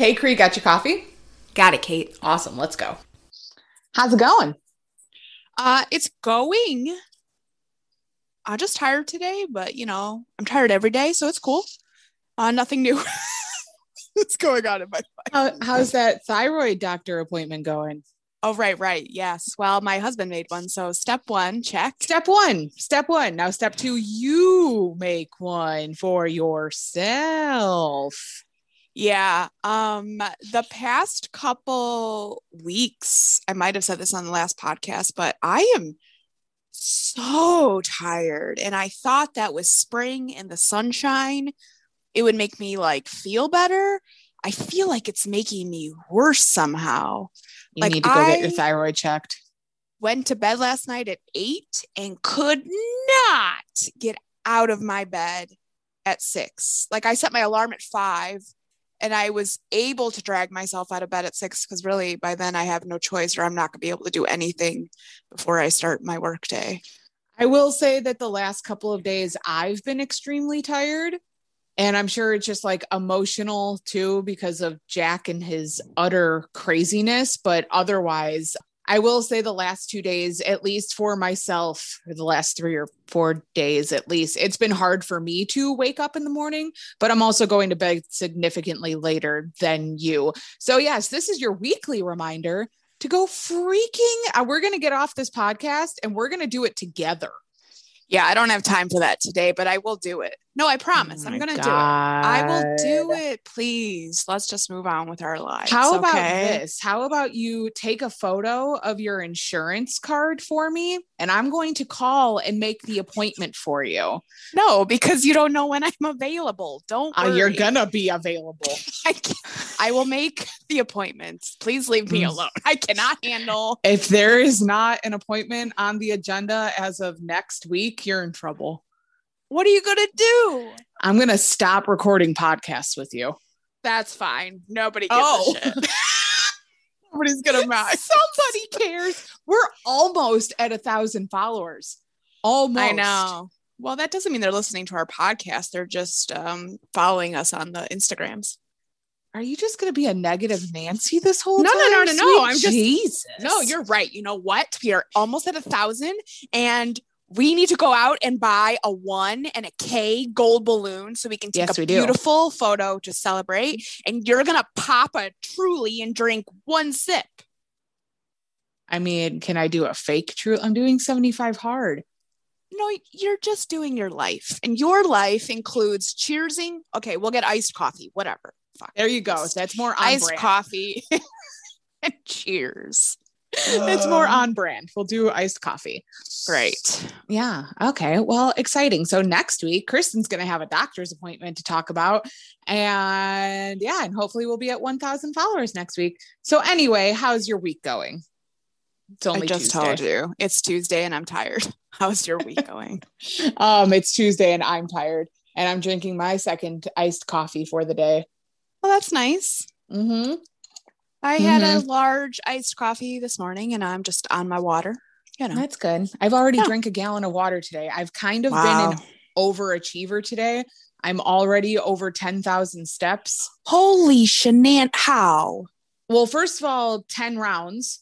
Hey, Cree, got your coffee? Got it, Kate. Awesome. Let's go. How's it going? Uh, it's going. I'm just tired today, but you know, I'm tired every day, so it's cool. Uh, nothing new. What's going on in my How, how's that thyroid doctor appointment going? Oh, right, right. Yes. Well, my husband made one. So step one, check. Step one. Step one. Now, step two, you make one for yourself. Yeah. Um, the past couple weeks, I might have said this on the last podcast, but I am so tired. And I thought that with spring and the sunshine, it would make me like feel better. I feel like it's making me worse somehow. You Like, need to go get your thyroid checked. Went to bed last night at eight and could not get out of my bed at six. Like I set my alarm at five and I was able to drag myself out of bed at six because really by then I have no choice or I'm not going to be able to do anything before I start my work day. I will say that the last couple of days I've been extremely tired. And I'm sure it's just like emotional too because of Jack and his utter craziness. But otherwise, I will say the last two days, at least for myself, or the last three or four days at least, it's been hard for me to wake up in the morning, but I'm also going to bed significantly later than you. So, yes, this is your weekly reminder to go freaking. Uh, we're going to get off this podcast and we're going to do it together. Yeah, I don't have time for that today, but I will do it. No, I promise. Oh I'm going to do it. I will do it. Please. Let's just move on with our lives. How about okay? this? How about you take a photo of your insurance card for me and I'm going to call and make the appointment for you. No, because you don't know when I'm available. Don't Uh, you're gonna be available. I, I will make the appointment. Please leave me Mm. alone. I cannot handle. If there is not an appointment on the agenda as of next week, you're in trouble. What are you going to do? I'm going to stop recording podcasts with you. That's fine. Nobody gives Oh. a shit. Nobody's going to mind. Somebody cares. We're almost at a thousand followers. Almost. I know. Well, that doesn't mean they're listening to our podcast. They're just um, following us on the Instagrams. Are you just going to be a negative Nancy this whole No, time? no, no, no, no. Sweet I'm just- Jesus. No, you're right. You know what? We are almost at a thousand, and we need to go out and buy a one and a K gold balloon so we can take Yes, a we do. beautiful photo to celebrate. And you're gonna pop a truly and drink one sip. I mean, can I do a fake true? I'm doing 75 hard. No, you're just doing your life, and your life includes cheersing. Okay, we'll get iced coffee, whatever. Fuck. There you go. That's more iced brand. coffee and cheers. It's more on brand. We'll do iced coffee. Great. Yeah. Okay. Well, exciting. So next week, Kristen's going to have a doctor's appointment to talk about. And yeah, and hopefully we'll be at 1,000 followers next week. So anyway, how's your week going? It's I only just Tuesday. told you it's Tuesday and I'm tired. How's your week going? Um, it's Tuesday and I'm tired and I'm drinking my second iced coffee for the day. well, that's nice. Mm-hmm. I had a mm-hmm. large iced coffee this morning and I'm just on my water. You know. That's good. I've already Yeah. drank a gallon of water today. I've kind of Wow. been an overachiever today. I'm already over 10,000 steps. Holy shenan how? Well, first of all, 10 rounds.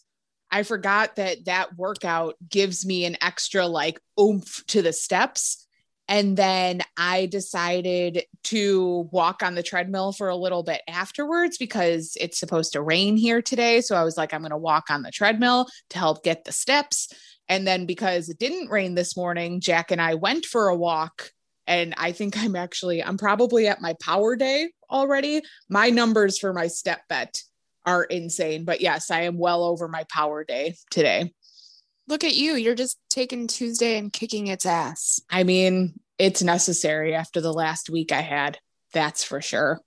I forgot that that workout gives me an extra like oomph to the steps. And then I decided to walk on the treadmill for a little bit afterwards because it's supposed to rain here today. So I was like, I'm going to walk on the treadmill to help get the steps. And then because it didn't rain this morning, Jack and I went for a walk. And I think I'm actually, I'm probably at my power day already. My numbers for my StepBet are insane. But yes, I am well over my power day today. Look at you. You're just taking Tuesday and kicking its ass. I mean, it's necessary after the last week I had. That's for sure.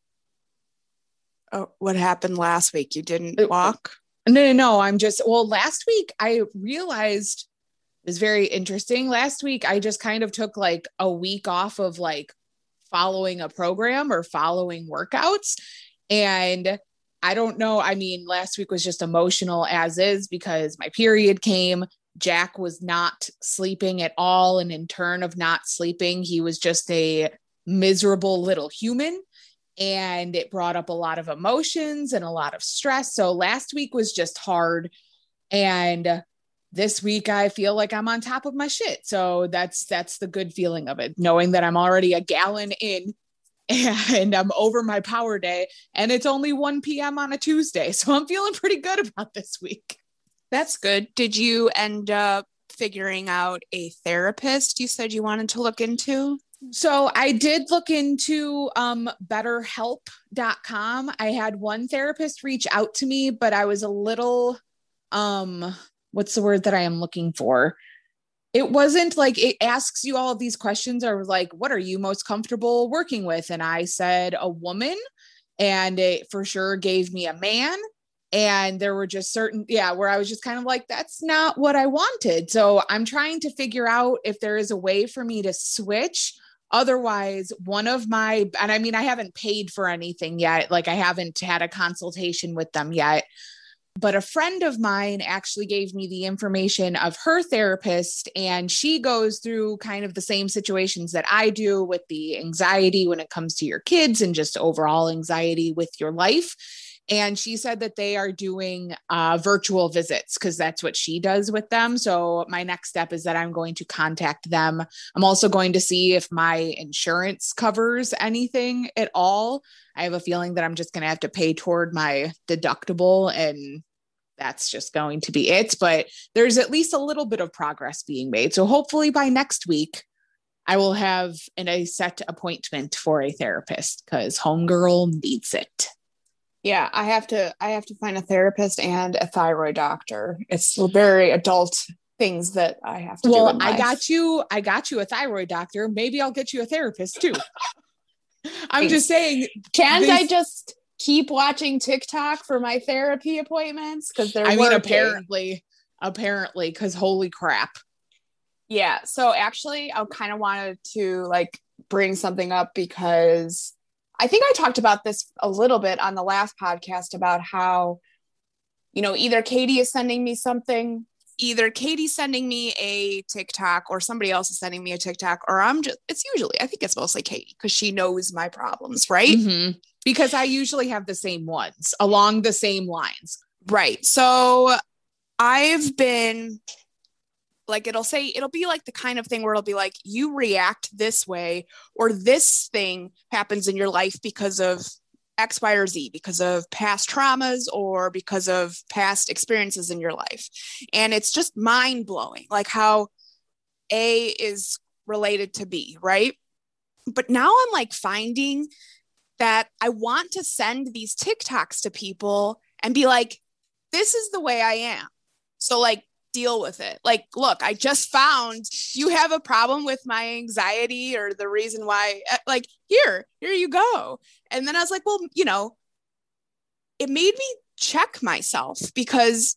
Oh, what happened last week? You didn't It- uh, walk? No, no, no. I'm just, well, last week I realized it was very interesting. Last week I just kind of took like a week off of like following a program or following workouts. And I don't know. I mean, last week was just emotional as is because my period came. Jack was not sleeping at all. And in turn of not sleeping, he was just a miserable little human. and it brought up a lot of emotions and a lot of stress. So last week was just hard. And this week I feel like I'm on top of my shit. So that's that's the good feeling of it, knowing that I'm already a gallon in and I'm over my power day and it's only 1 p.m. on a Tuesday. So I'm feeling pretty good about this week. That's good. Did you end up figuring out a therapist you said you wanted to look into? So I did look into um, betterhelp.com. I had one therapist reach out to me, but I was a little um what's the word that I am looking for? It wasn't like it asks you all of these questions or like, what are you most comfortable working with? And I said a woman, and it for sure gave me a man. And there were just certain, yeah, where I was just kind of like, that's not what I wanted. So I'm trying to figure out if there is a way for me to switch otherwise one of my and i mean i haven't paid for anything yet like i haven't had a consultation with them yet but a friend of mine actually gave me the information of her therapist, and she goes through kind of the same situations that I do with the anxiety when it comes to your kids and just overall anxiety with your life. And she said that they are doing uh, virtual visits because that's what she does with them. So, my next step is that I'm going to contact them. I'm also going to see if my insurance covers anything at all. I have a feeling that I'm just going to have to pay toward my deductible and that's just going to be it. But there's at least a little bit of progress being made. So hopefully by next week, I will have an, a set appointment for a therapist because homegirl needs it yeah i have to i have to find a therapist and a thyroid doctor. It's very adult things that i have to do. well i got you i got you a thyroid doctor. Maybe i'll get you a therapist too. I'm just saying can't i just keep watching tiktok for my therapy appointments? Because they're i mean apparently apparently because holy crap. Yeah so actually i kind of wanted to like bring something up because I think I talked about this a little bit on the last podcast about how, you know, either Katie is sending me something, either Katie's sending me a TikTok or somebody else is sending me a TikTok, or I'm just, it's usually, I think it's mostly Katie because she knows my problems, right? Mm-hmm. Because I usually have the same ones along the same lines. Right. So I've been like it'll say it'll be like the kind of thing where it'll be like you react this way or this thing happens in your life because of X, Y, or Z because of past traumas or because of past experiences in your life. And it's just mind blowing, like how A is related to B, right? But now I'm like finding that I want to send these TikToks to people and be like, this is the way I am. So, like, deal with it. Like, look, I just found you have a problem with my anxiety or the reason why, uh, like, here, here you go. And then I was like, well, you know, it made me check myself because,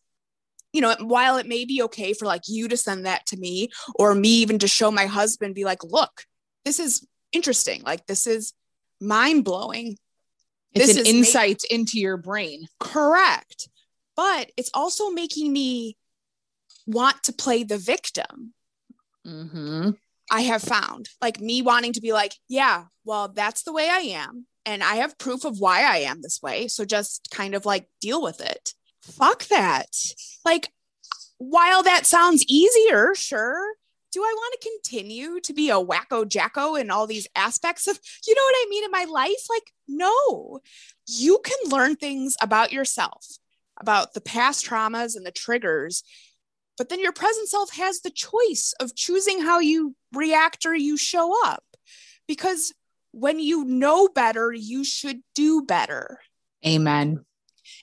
you know, while it may be okay for like you to send that to me or me even to show my husband, be like, look, this is interesting. Like, this is mind blowing. It's this an insight into your brain. Correct. But it's also making me want to play the victim. Mm-hmm. I have found like me wanting to be like, yeah, well, that's the way I am. And I have proof of why I am this way. So just kind of like deal with it. Fuck that. Like, while that sounds easier, sure. Do I want to continue to be a wacko jacko in all these aspects of, you know what I mean, in my life? Like, no, you can learn things about yourself, about the past traumas and the triggers but then your present self has the choice of choosing how you react or you show up. Because when you know better, you should do better. Amen.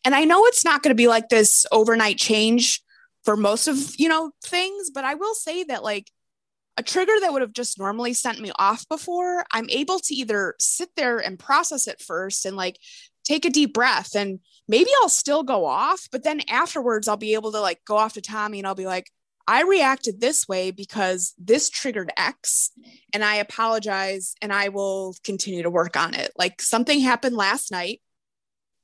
And I know it's not going to be like this overnight change for most of, you know, things, but I will say that like a trigger that would have just normally sent me off before, I'm able to either sit there and process it first and like take a deep breath and maybe I'll still go off, but then afterwards I'll be able to like go off to Tommy and I'll be like, I reacted this way because this triggered X and I apologize and I will continue to work on it. Like something happened last night.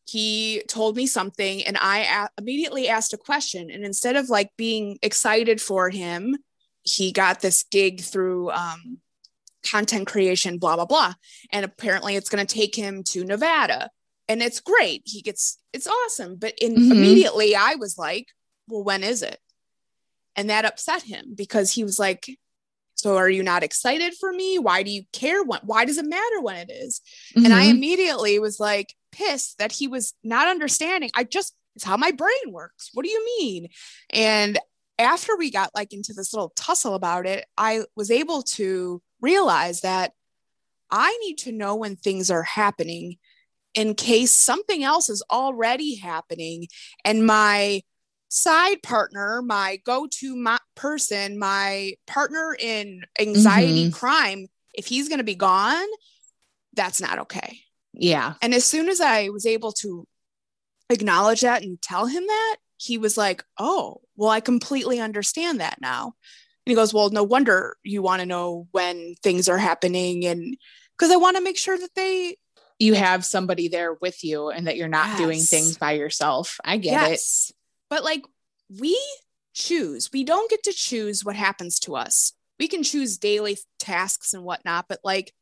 He told me something and I a- immediately asked a question. And instead of like being excited for him, he got this gig through um, content creation, blah, blah, blah. And apparently it's going to take him to Nevada. And it's great. He gets, it's awesome. But in, Mhm. immediately I was like, well, when is it? And that upset him because he was like, so are you not excited for me? Why do you care? When, why does it matter when it is? And I Mhm. immediately was like pissed that he was not understanding. I just, it's how my brain works. What do you mean? And after we got like into this little tussle about it, I was able to realize that I need to know when things are happening in case something else is already happening and my side partner, my go-to my person, my partner in anxiety Mhm. crime, if he's going to be gone, that's not okay. yeah. And as soon as I was able to acknowledge that and tell him that, he was like, Oh, well, I completely understand that now. And he goes, Well, no wonder you want to know when things are happening. And because I want to make sure that they, You have somebody there with you and that you're not doing things by yourself. I get it. But like we choose, we don't get to choose what happens to us. We can choose daily tasks and whatnot. But like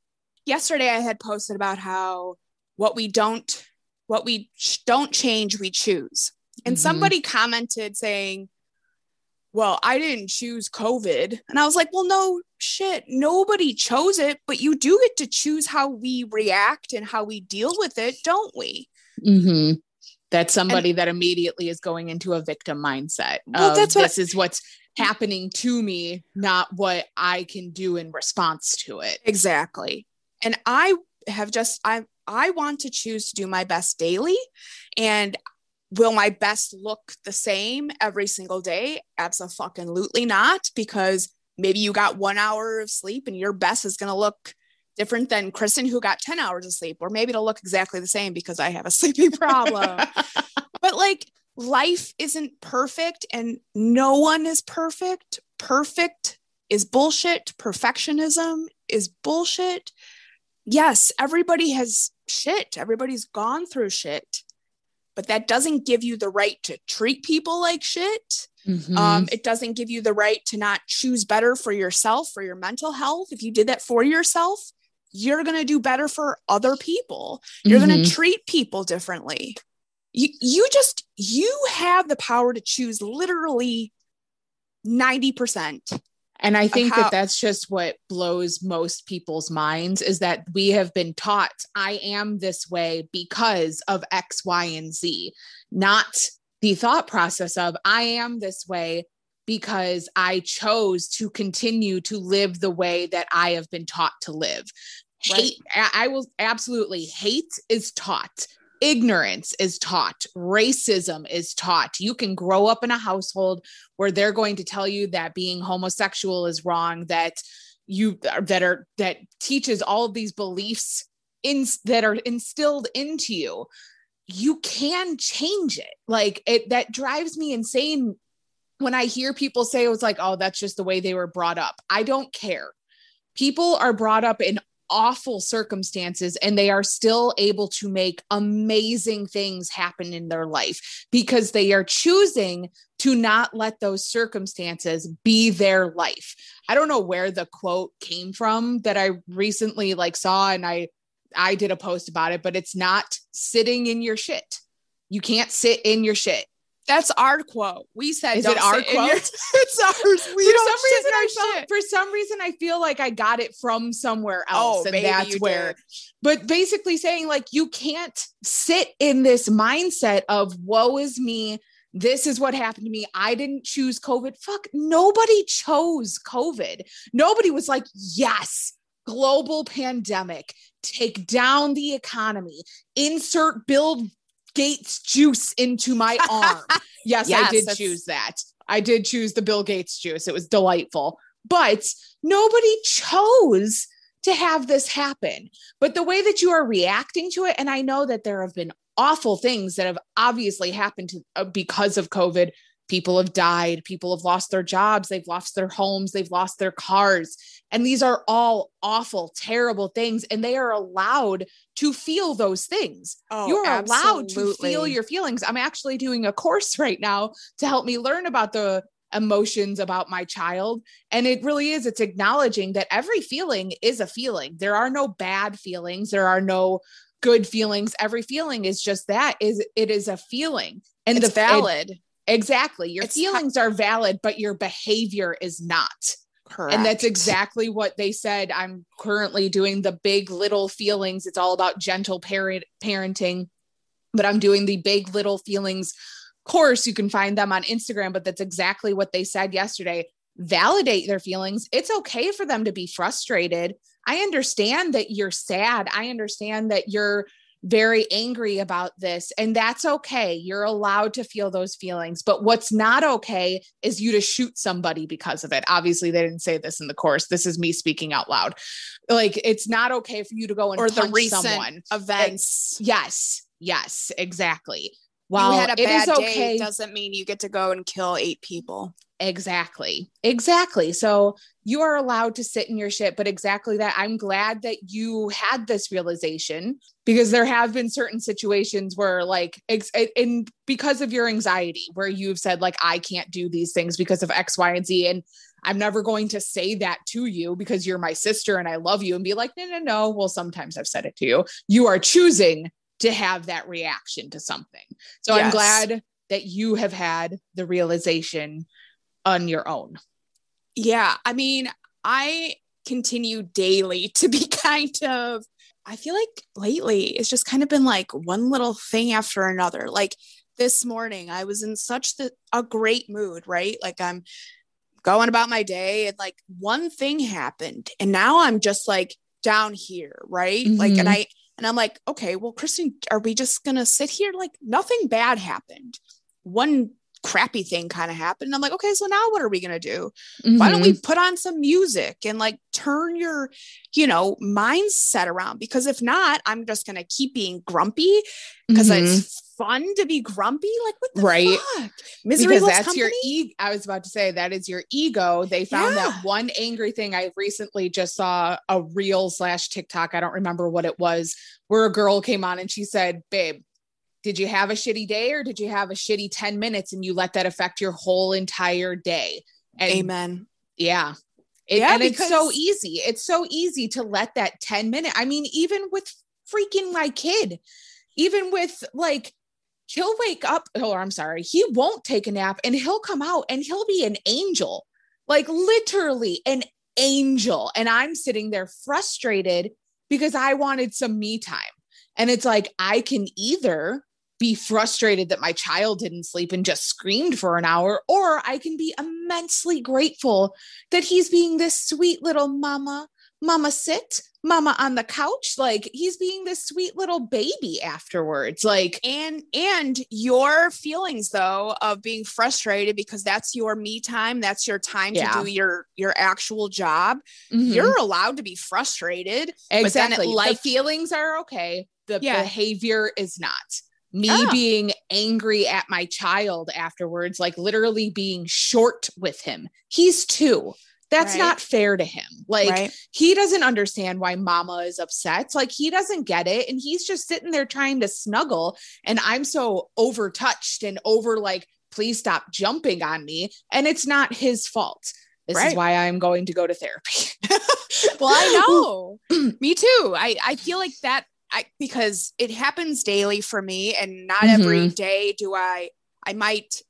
yesterday, I had posted about how what we don't, what we ch- don't change, we choose. And Mhm. somebody commented saying, well, I didn't choose COVID. And I was like, well, no shit. Nobody chose it, but you do get to choose how we react and how we deal with it, don't we? Mhm. That's somebody that immediately is going into a victim mindset. Well, that's what- this is what's happening to me, not what I can do in response to it. Exactly. And I have just I I want to choose to do my best daily and will my best look the same every single day? Absolutely not because maybe you got 1 hour of sleep and your best is going to look different than Kristen who got 10 hours of sleep or maybe it'll look exactly the same because I have a sleeping problem. but like life isn't perfect and no one is perfect. Perfect is bullshit. Perfectionism is bullshit. Yes, everybody has shit. Everybody's gone through shit. But that doesn't give you the right to treat people like shit. Mhm. Um, it doesn't give you the right to not choose better for yourself, for your mental health. If you did that for yourself, you're going to do better for other people. You're going Mhm. to treat people differently. You, you just, you have the power to choose literally 90%. And I think how- that that's just what blows most people's minds is that we have been taught I am this way because of X, Y, and Z, not the thought process of I am this way because I chose to continue to live the way that I have been taught to live. Right. Hate, I I will absolutely hate is taught. Ignorance is taught. Racism is taught. You can grow up in a household where they're going to tell you that being homosexual is wrong that you that are that teaches all of these beliefs in that are instilled into you you can change it like it that drives me insane when i hear people say oh, it was like oh that's just the way they were brought up i don't care people are brought up in awful circumstances and they are still able to make amazing things happen in their life because they are choosing to not let those circumstances be their life. I don't know where the quote came from that I recently like saw and I I did a post about it, but it's not sitting in your shit. You can't sit in your shit. That's our quote. We said, Is it our quote? it's ours. We for don't some reason I felt, shit. for some reason I feel like I got it from somewhere oh, else Oh, and that's where did. but basically saying like you can't sit in this mindset of woe is me this is what happened to me i didn't choose covid fuck nobody chose covid nobody was like yes global pandemic take down the economy insert bill gates juice into my arm yes, i did that's- choose that i did choose the bill gates juice it was delightful but nobody chose to have this happen. But the way that you are reacting to it, and I know that there have been awful things that have obviously happened to, uh, because of COVID. People have died, people have lost their jobs, they've lost their homes, they've lost their cars. And these are all awful, terrible things. And they are allowed to feel those things. Oh, you are allowed to feel your feelings. I'm actually doing a course right now to help me learn about the emotions about my child. And it really is, it's acknowledging that every feeling is a feeling. There are no bad feelings, there are no good feelings. Every feeling is just that is it is a feeling. And it's the valid. It, exactly. Your It's feelings are valid, but your behavior is not. Correct. And that's exactly what they said. I'm currently doing the big little feelings. It's all about gentle parent parenting, but I'm doing the big little feelings course. You can find them on Instagram, but that's exactly what they said yesterday. Validate their feelings. It's okay for them to be frustrated. I understand that you're sad. I understand that you're very angry about this, and that's okay. You're allowed to feel those feelings. But what's not okay is you to shoot somebody because of it. Obviously, they didn't say this in the course. This is me speaking out loud. Like, it's not okay for you to go and or the recent someone. events. Yes, yes, exactly. While you had a it bad is day okay, doesn't mean you get to go and kill eight people. exactly, exactly. So you are allowed to sit in your shit, but exactly that. I'm glad that you had this realization because there have been certain situations where, like, ex- and because of your anxiety, where you've said, like, I can't do these things because of X, Y, and Z, and I'm never going to say that to you because you're my sister and I love you and be like, no, no, no. Well, sometimes I've said it to you. You are choosing to have that reaction to something. So I'm glad that you have had the realization on your own. Yeah. I mean, I continue daily to be kind of, I feel like lately it's just kind of been like one little thing after another. Like this morning, I was in such the, a great mood, right? Like I'm going about my day and like one thing happened and now I'm just like down here, right? Like, and Mhm. I, and I'm like, okay, well, Kristen, are we just going to sit here? Like nothing bad happened. One crappy thing kind of happened. I'm like, okay, so now what are we going to do? why don't we Mm-hmm. put on some music and like turn your you know mindset around because if not i'm just going to keep being grumpy because Mhm. it's fun to be grumpy like what the Right. fuck misery because that's company your ego. I was about to say that is your ego. They found Yeah. that one angry thing. I recently just saw a reel slash TikTok. I don't remember what it was, where a girl came on and she said, "Babe, did you have a shitty day or did you have a shitty ten minutes and you let that affect your whole entire day?" And amen yeah. It- Yeah, and it's so easy. It's so easy to let that 10 minute. I mean, even with freaking my kid, even with like, he'll wake up. Oh, I'm sorry. He won't take a nap and he'll come out and he'll be an angel, like literally an angel. And I'm sitting there frustrated because I wanted some me time. And it's like, I can either be frustrated that my child didn't sleep and just screamed for an hour, or I can be immensely grateful that he's being this sweet little mama, mama sit, mama on the couch. Like he's being this sweet little baby afterwards. Like, and and your feelings though of being frustrated because that's your me time that's your time Yeah. to do your your actual job mhm. you're allowed to be frustrated but then it, exactly like- the feelings are okay. The Yeah. behavior is not. Me Yeah. being angry at my child afterwards, like literally being short with him. He's two. That's Right. not fair to him. Like right he doesn't understand why mama is upset. Like he doesn't get it. And he's just sitting there trying to snuggle. And I'm so overtouched and over like, please stop jumping on me. And it's not his fault. This is why I'm going to go to therapy. well i know me too i i feel like that i because it happens daily for me and not every day do i i might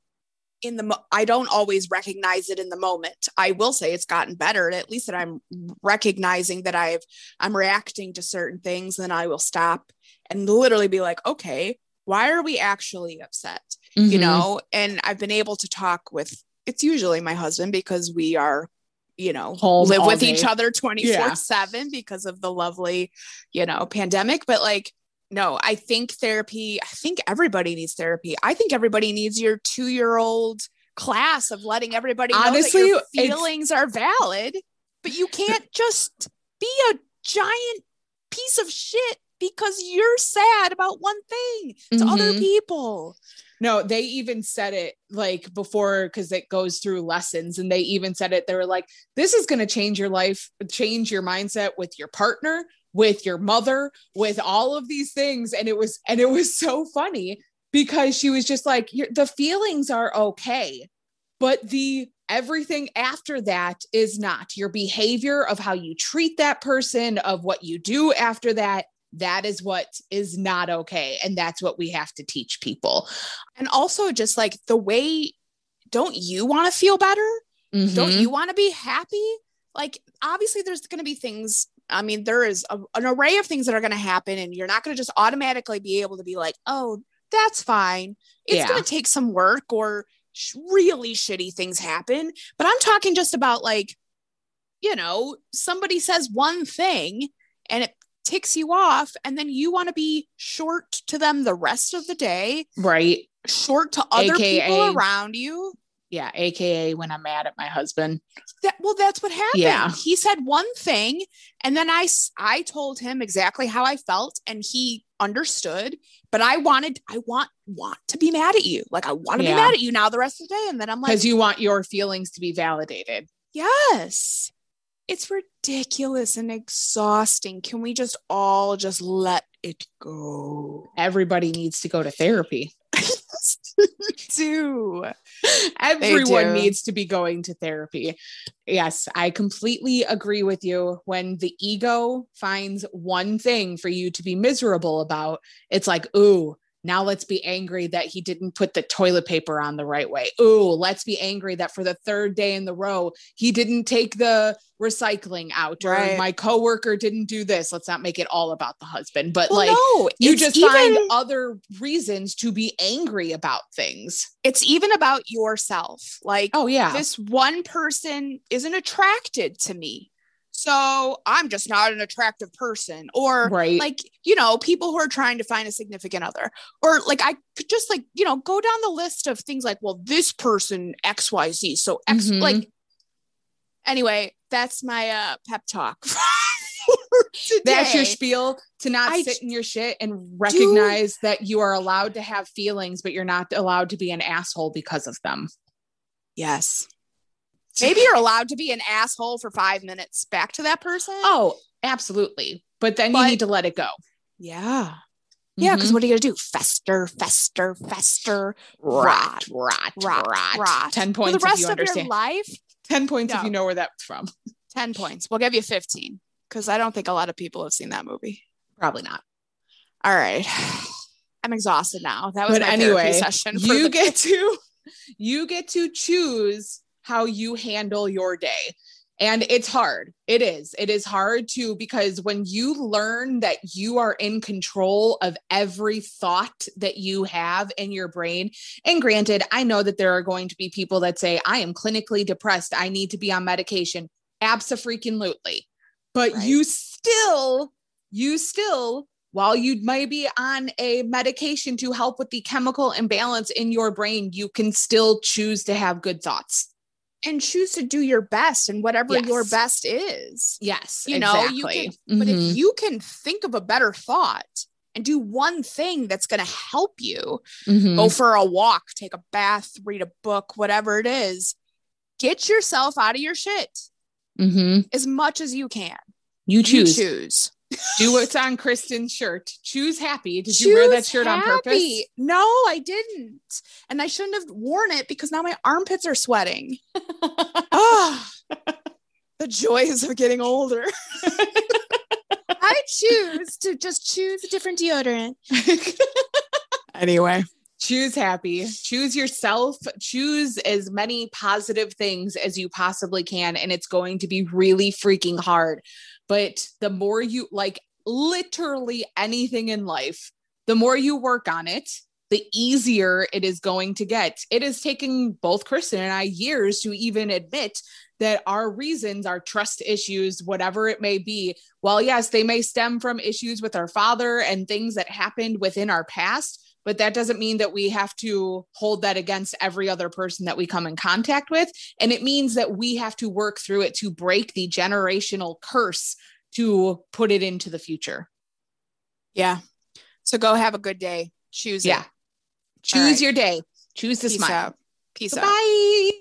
in the mo- i don't always recognize it in the moment. I will say it's gotten better at least that i'm recognizing that i've i'm reacting to certain things then i will stop and literally be like okay why are we actually upset? Mm-hmm. you know and i've been able to talk with it's usually my husband because we are you know live with day. each other 24 7 because of the lovely you know pandemic. But like no i think therapy i think everybody needs therapy. I think everybody needs your two year old class of letting everybody know Honestly, that your feelings are valid but you can't just be a giant piece of shit because you're sad about one thing. To other Mhm. people No, they even said it like before because it goes through lessons, and they even said it. They were like, "This is going to change your life, change your mindset with your partner, with your mother, with all of these things." And it was, and it was so funny because she was just like, "The feelings are okay, but the everything after that is not your behavior of how you treat that person, of what you do after that. That is what is not okay. And that's what we have to teach people. And also, just like the way, don't you want to feel better? Mm-hmm. Don't you want to be happy? Like, obviously, there's going to be things. I mean, there is a, an array of things that are going to happen, and you're not going to just automatically be able to be like, oh, that's fine. It's yeah. going to take some work or sh- really shitty things happen. But I'm talking just about like, you know, somebody says one thing and it ticks you off, and then you want to be short to them the rest of the day. Right. Short to other AKA, people around you. Yeah. AKA when I'm mad at my husband. That, well, that's what happened. Yeah. He said one thing, and then I, I told him exactly how I felt, and he understood but i wanted i want want to be mad at you like i want to yeah. be mad at you now the rest of the day and then i'm like because you want your feelings to be validated yes it's ridiculous and exhausting can we just all just let it go everybody needs to go to therapy do. Everyone do. needs to be going to therapy. Yes, I completely agree with you. When the ego finds one thing for you to be miserable about, it's like, ooh, now let's be angry that he didn't put the toilet paper on the right way. Ooh, let's be angry that for the third day in the row, he didn't take the recycling out or right. my coworker didn't do this. Let's not make it all about the husband, but well, like no, you just even, find other reasons to be angry about things. It's even about yourself. Like, oh yeah, this one person isn't attracted to me so I'm just not an attractive person. Or right. like, you know, people who are trying to find a significant other. Or like I could just like, you know, go down the list of things like, well, this person XYZ. So X mm-hmm. like anyway, that's my uh pep talk. That's your spiel to not I sit in your shit and recognize do... that you are allowed to have feelings, but you're not allowed to be an asshole because of them. Yes. Maybe you're allowed to be an asshole for five minutes back to that person. Oh, absolutely. But then but, you need to let it go. Yeah. Yeah, because mm-hmm. what are you gonna do? Fester, fester, fester, rot, rot, rot, rot. rot. Ten points for the rest of your life. Ten points no. if you know where that's from. Ten points. We'll give you fifteen because I don't think a lot of people have seen that movie. Probably not. All right, I'm exhausted now. That was but my anyway. Session you get to you get to choose how you handle your day. And it's hard. It is. It is hard to because when you learn that you are in control of every thought that you have in your brain, and granted, I know that there are going to be people that say, I am clinically depressed. I need to be on medication. Absolutely. But right. you still, you still while you might be on a medication to help with the chemical imbalance in your brain, you can still choose to have good thoughts and choose to do your best and whatever yes. your best is. Yes. You know, exactly. you can, mm-hmm. but if mm-hmm. you can think of a better thought and do one thing that's going to help you mm-hmm. go for a walk, take a bath, read a book, whatever it is, get yourself out of your shit mm-hmm. as much as you can. You choose. You choose. Do what's on Kristen's shirt. Choose happy. Did Choose you wear that shirt happy. on purpose? No, I didn't. And I shouldn't have worn it because now my armpits are sweating. oh, the joys of getting older. I choose to just choose a different deodorant. anyway, choose happy, choose yourself, choose as many positive things as you possibly can. And it's going to be really freaking hard but the more you like literally anything in life, the more you work on it, the easier it is going to get. It is taking both Kristen and I years to even admit that our reasons, our trust issues, whatever it may be, well, yes, they may stem from issues with our father and things that happened within our past, but that doesn't mean that we have to hold that against every other person that we come in contact with. And it means that we have to work through it to break the generational curse to put it into the future. Yeah. So go have a good day. Choose yeah. it. Choose right. your day. Choose to Peace smile. Out. Peace Bye.